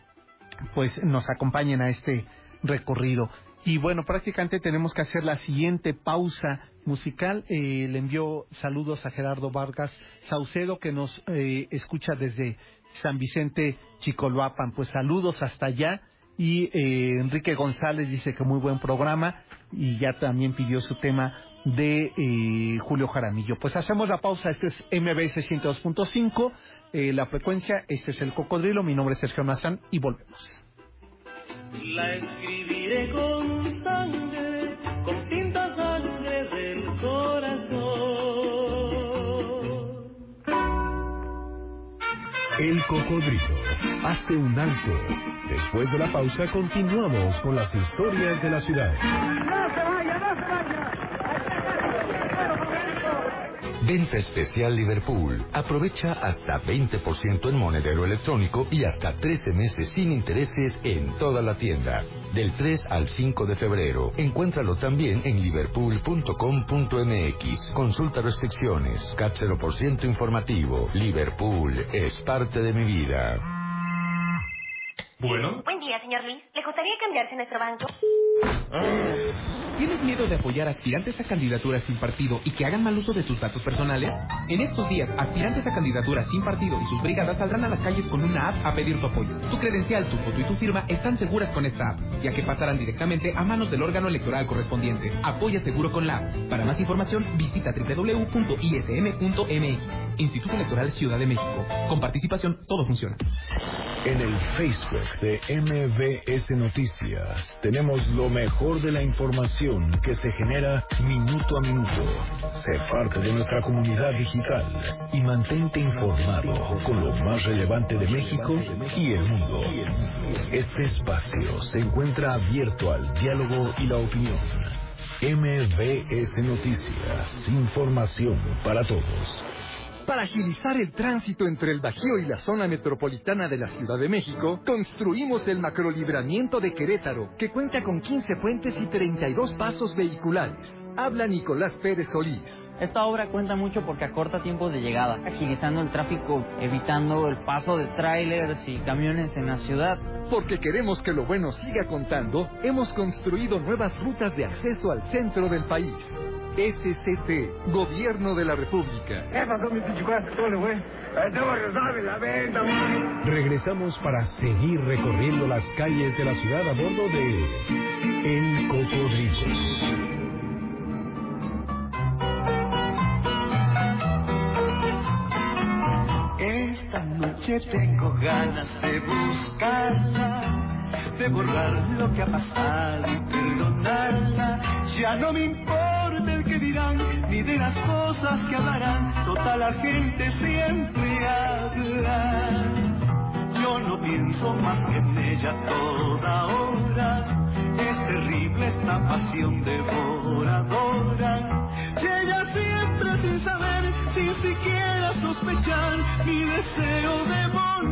pues nos acompañen a este recorrido. Y bueno, prácticamente tenemos que hacer la siguiente pausa musical. Eh, le envío saludos a Gerardo Vargas Saucedo, que nos eh, escucha desde San Vicente, Chicoloapan. Pues saludos hasta allá. Y eh, Enrique González dice que muy buen programa y ya también pidió su tema de eh, Julio Jaramillo. Pues hacemos la pausa, este es MBS 102.5, eh, la frecuencia, este es el cocodrilo, mi nombre es Sergio Mazán y volvemos. Constante, con tinta sangre del corazón. El cocodrilo hace un alto. Después de la pausa continuamos con las historias de la ciudad. ¡No se vaya, no se vaya! Venta especial Liverpool. Aprovecha hasta 20% en monedero electrónico y hasta 13 meses sin intereses en toda la tienda. Del 3 al 5 de febrero. Encuéntralo también en liverpool.com.mx. Consulta restricciones. CAT 0% informativo. Liverpool es parte de mi vida. Bueno. Buen día, señor Luis. ¿Le gustaría cambiarse a nuestro banco? ¿Tienes miedo de apoyar aspirantes a candidaturas sin partido y que hagan mal uso de tus datos personales? En estos días, aspirantes a candidaturas sin partido y sus brigadas saldrán a las calles con una app a pedir tu apoyo. Tu credencial, tu foto y tu firma están seguras con esta app, ya que pasarán directamente a manos del órgano electoral correspondiente. Apoya seguro con la app. Para más información, visita www.ism.mx. Instituto Electoral Ciudad de México. Con participación, todo funciona. En el Facebook de MBS Noticias tenemos lo mejor de la información que se genera minuto a minuto. Sé parte de nuestra comunidad digital y mantente informado con lo más relevante de México y el mundo. Este espacio se encuentra abierto al diálogo y la opinión. MBS Noticias, información para todos. Para agilizar el tránsito entre el Bajío y la zona metropolitana de la Ciudad de México, construimos el macrolibramiento de Querétaro, que cuenta con 15 puentes y 32 pasos vehiculares. Habla Nicolás Pérez Solís. Esta obra cuenta mucho porque acorta tiempos de llegada, agilizando el tráfico, evitando el paso de tráilers y camiones en la ciudad. Porque queremos que lo bueno siga contando, hemos construido nuevas rutas de acceso al centro del país. SCT, Gobierno de la República. Regresamos para seguir recorriendo las calles de la ciudad a bordo de El Cocodrilo. Esta noche tengo ganas de buscarla, de borrar lo que ha pasado y perdonarla. Ya no me importa el que dirán, ni de las cosas que hablarán, total la gente siempre habla. Yo no pienso más que en ella toda hora, es terrible esta pasión devoradora. Y ella siempre sin saber, sin siquiera sospechar mi deseo de volver.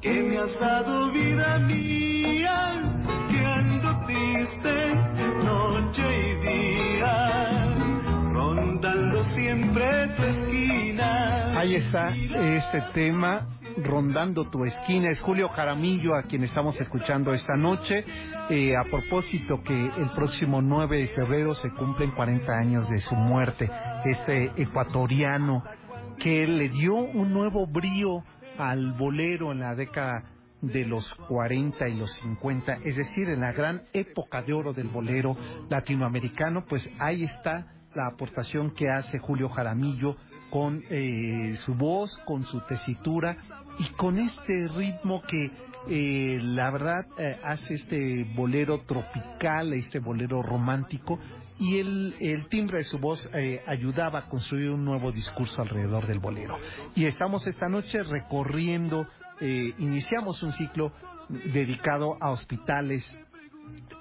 Que me has dado vida mía, que triste noche y día, rondando siempre tu esquina. Ahí está este tema rondando tu esquina. Es Julio Jaramillo a quien estamos escuchando esta noche. Eh, a propósito que el próximo 9 de febrero se cumplen 40 años de su muerte. Este ecuatoriano que le dio un nuevo brío al bolero en la década de los 40 y los 50, es decir, en la gran época de oro del bolero latinoamericano, pues ahí está la aportación que hace Julio Jaramillo con eh, su voz, con su tesitura y con este ritmo que eh, la verdad eh, hace este bolero tropical, este bolero romántico y el, timbre de su voz eh, ayudaba a construir un nuevo discurso alrededor del bolero. Y estamos esta noche recorriendo, eh, iniciamos un ciclo dedicado a hospitales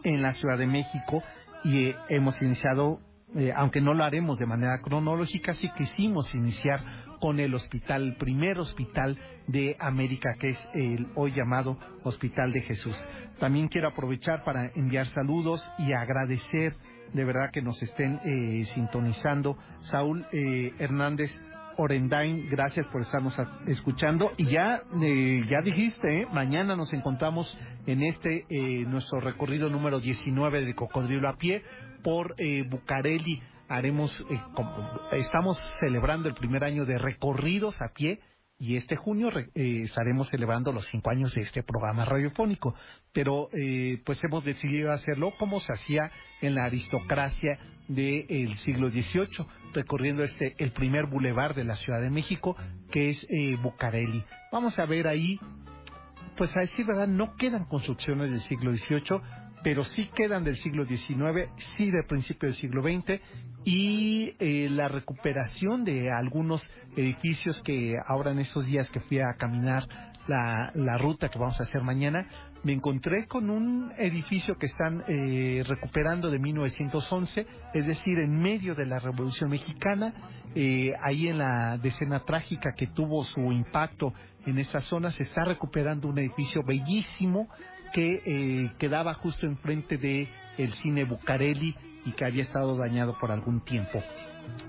en la Ciudad de México y eh, hemos iniciado, eh, aunque no lo haremos de manera cronológica, sí quisimos iniciar con el hospital, el primer hospital de América, que es el hoy llamado Hospital de Jesús. También quiero aprovechar para enviar saludos y agradecer de verdad que nos estén eh, sintonizando. Saúl eh, Hernández Orendain, gracias por estarnos escuchando. Y ya, eh, ya dijiste, ¿eh? mañana nos encontramos en este, eh, nuestro recorrido número 19 de Cocodrilo a pie por eh, Bucareli. Haremos, estamos celebrando el primer año de recorridos a pie y este junio eh, estaremos celebrando los cinco años de este programa radiofónico. Pero eh, pues hemos decidido hacerlo como se hacía en la aristocracia del siglo XVIII, recorriendo este el primer bulevar de la Ciudad de México, que es eh, Bucareli. Vamos a ver ahí, pues a decir verdad, no quedan construcciones del siglo XVIII, pero sí quedan del siglo XIX, sí del principio del siglo XX y eh, la recuperación de algunos edificios que ahora en estos días que fui a caminar la, la ruta que vamos a hacer mañana, me encontré con un edificio que están eh, recuperando de 1911, es decir, en medio de la Revolución Mexicana, eh, ahí en la decena trágica que tuvo su impacto en esta zona, se está recuperando un edificio bellísimo que eh, quedaba justo enfrente de el cine Bucareli y que había estado dañado por algún tiempo.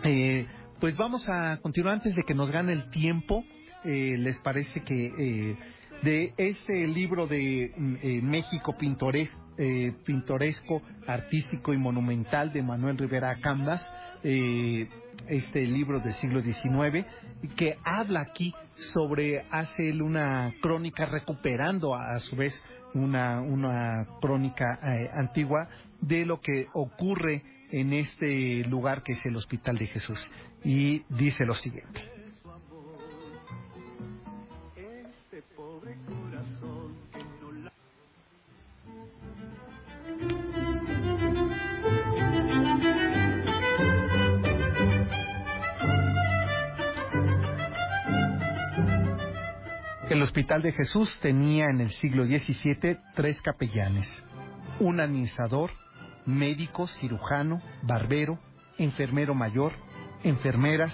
Eh, pues vamos a continuar antes de que nos gane el tiempo. Eh, ¿Les parece que eh, de ese libro de mm, eh, México pintoresco, eh, pintoresco, artístico y monumental de Manuel Rivera Cambas, este libro del siglo XIX, que habla aquí sobre, hace una crónica recuperando a su vez una, una crónica eh, antigua de lo que ocurre en este lugar que es el Hospital de Jesús. Y dice lo siguiente. El Hospital de Jesús tenía en el siglo XVII tres capellanes, un administrador, médico, cirujano, barbero, enfermero mayor, enfermeras,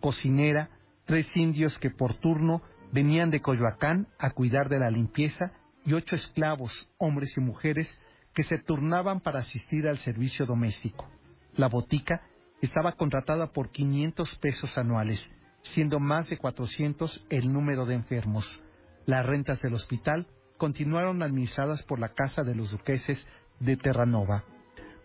cocinera, tres indios que por turno venían de Coyoacán a cuidar de la limpieza y ocho esclavos, hombres y mujeres, que se turnaban para asistir al servicio doméstico. La botica estaba contratada por 500 pesos anuales, siendo más de 400 el número de enfermos. Las rentas del hospital continuaron administradas por la Casa de los Duqueses de Terranova.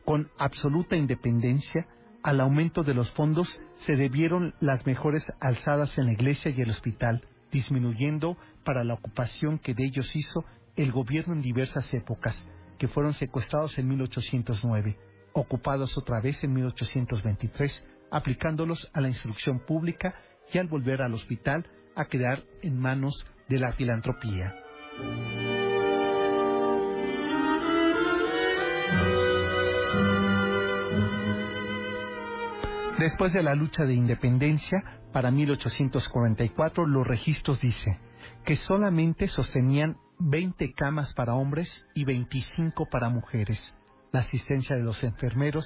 Con absoluta independencia, al aumento de los fondos se debieron las mejores alzadas en la iglesia y el hospital, disminuyendo para la ocupación que de ellos hizo el gobierno en diversas épocas, que fueron secuestrados en 1809, ocupados otra vez en 1823, aplicándolos a la instrucción pública y al volver al hospital a quedar en manos de la filantropía. Después de la lucha de independencia, para 1844, los registros dicen que solamente sostenían 20 camas para hombres y 25 para mujeres. La asistencia de los enfermeros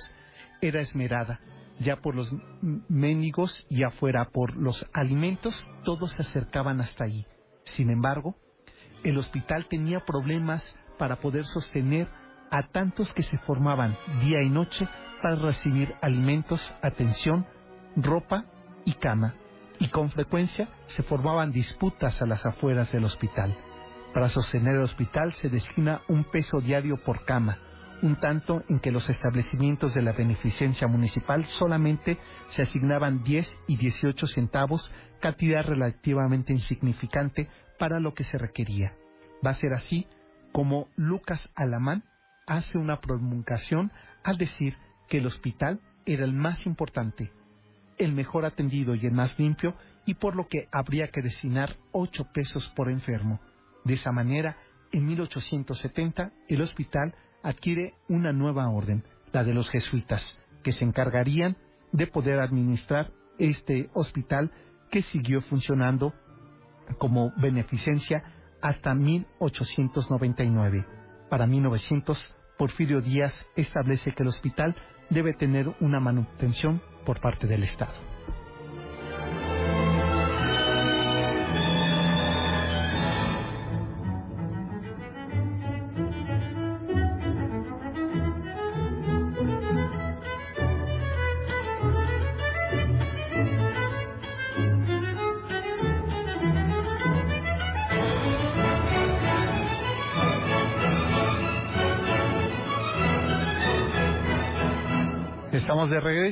era esmerada, ya por los méndigos y afuera por los alimentos, todos se acercaban hasta ahí. Sin embargo, el hospital tenía problemas para poder sostener a tantos que se formaban día y noche para recibir alimentos, atención, ropa y cama, y con frecuencia se formaban disputas a las afueras del hospital. Para sostener el hospital se destina un peso diario por cama, un tanto en que los establecimientos de la beneficencia municipal solamente se asignaban 10 y 18 centavos, cantidad relativamente insignificante para lo que se requería. Va a ser así como Lucas Alamán hace una promulgación al decir que el hospital era el más importante, el mejor atendido y el más limpio, y por lo que habría que destinar ocho pesos por enfermo. De esa manera, en 1870, el hospital adquiere una nueva orden, la de los jesuitas, que se encargarían de poder administrar este hospital que siguió funcionando como beneficencia hasta 1899. Para 1900, Porfirio Díaz establece que el hospital debe tener una manutención por parte del Estado.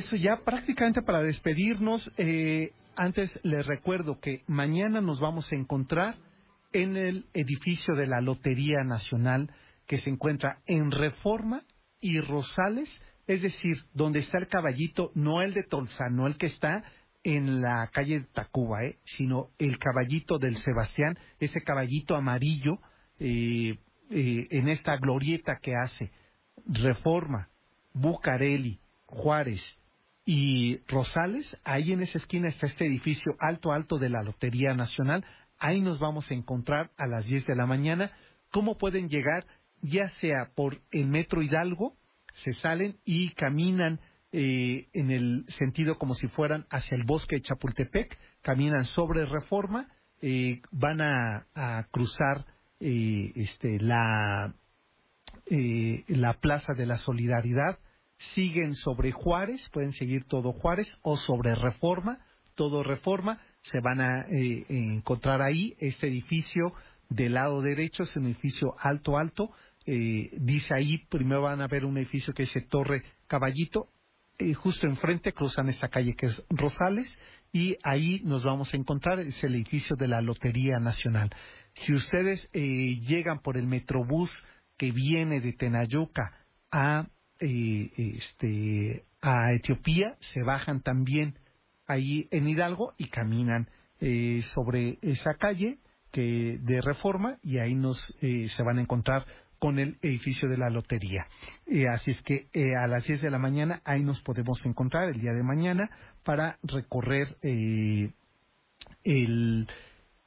Regreso ya prácticamente para despedirnos. Eh, antes les recuerdo que mañana nos vamos a encontrar en el edificio de la Lotería Nacional que se encuentra en Reforma y Rosales, es decir, donde está el caballito, no el de Tolzán, no el que está en la calle de Tacuba, ¿eh? sino el caballito del Sebastián, ese caballito amarillo eh, eh, en esta glorieta que hace Reforma, Bucareli, Juárez y Rosales, ahí en esa esquina está este edificio alto, alto de la Lotería Nacional, ahí nos vamos a encontrar a las 10 de la mañana. ¿Cómo pueden llegar? Ya sea por el Metro Hidalgo, se salen y caminan eh, en el sentido como si fueran hacia el bosque de Chapultepec, caminan sobre Reforma, eh, van a, cruzar eh, este, la, eh, la Plaza de la Solidaridad, siguen sobre Juárez, pueden seguir todo Juárez, o sobre Reforma, todo Reforma, se van a eh, encontrar ahí este edificio del lado derecho, es un edificio alto, alto, eh, dice ahí, primero van a ver un edificio que dice Torre Caballito, eh, justo enfrente cruzan esta calle que es Rosales y ahí nos vamos a encontrar, es el edificio de la Lotería Nacional. Si ustedes eh, llegan por el Metrobús que viene de Tenayuca a, eh, este, a Etiopía, se bajan también ahí en Hidalgo y caminan eh, sobre esa calle que de Reforma y ahí nos eh, se van a encontrar con el edificio de la lotería. Eh, así es que eh, a las 10 de la mañana ahí nos podemos encontrar el día de mañana para recorrer eh, el,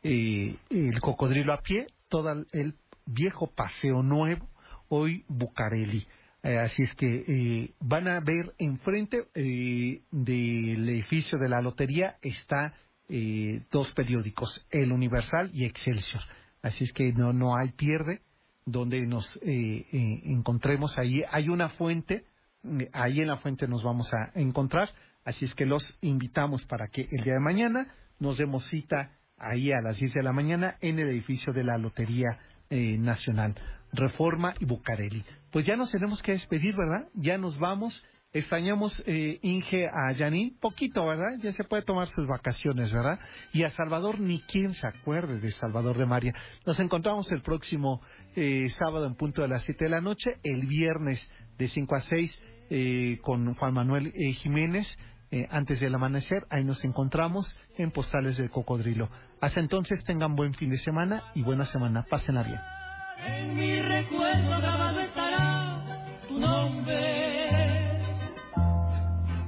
eh, el cocodrilo a pie, todo el viejo paseo nuevo, hoy Bucareli. Eh, así es que eh, van a ver enfrente eh, del edificio de la lotería está eh, dos periódicos, El Universal y Excelsior. Así es que no, no hay pierde donde nos eh, encontremos ahí. Hay una fuente, eh, ahí en la fuente nos vamos a encontrar. Así es que los invitamos para que el día de mañana nos demos cita ahí a las 10 de la mañana en el edificio de la Lotería Nacional, Reforma y Bucareli. Pues ya nos tenemos que despedir, ¿verdad? Ya nos vamos. Extrañamos, eh, Inge, a Janine, poquito, ¿verdad? Ya se puede tomar sus vacaciones, ¿verdad? Y a Salvador, ni quien se acuerde de Salvador de María. Nos encontramos el próximo eh, sábado en punto de las 7 de la noche, el viernes de 5 a 6 eh, con Juan Manuel eh, Jiménez. Eh, antes del amanecer, ahí nos encontramos en Postales del Cocodrilo. Hasta entonces tengan buen fin de semana y buena semana. Pásenla bien. En mi recuerdo grabado estará tu nombre.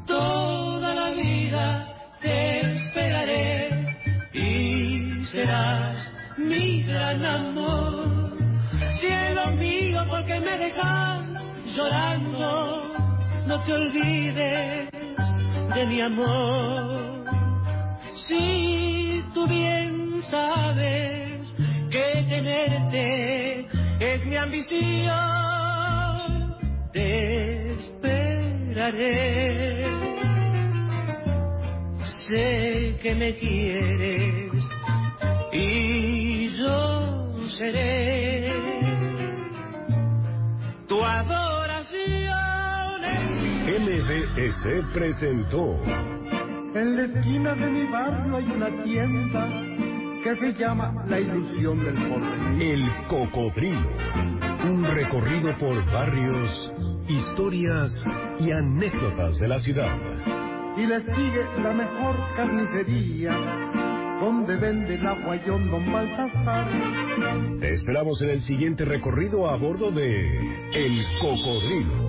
Toda la vida te esperaré y serás mi gran amor. Cielo mío, porque me dejas llorando, no te olvides de mi amor. Si tú bien sabes que tenerte es mi ambición, te esperaré. Sé que me quieres y yo seré tu adoración. MBS presentó En la esquina de mi barrio hay una tienda que se llama La Ilusión del Porvenir. El Cocodrilo. Un recorrido por barrios, historias y anécdotas de la ciudad. Y le sigue la mejor carnicería, donde vende el aguayón Don Baltasar. Te esperamos en el siguiente recorrido a bordo de El Cocodrilo.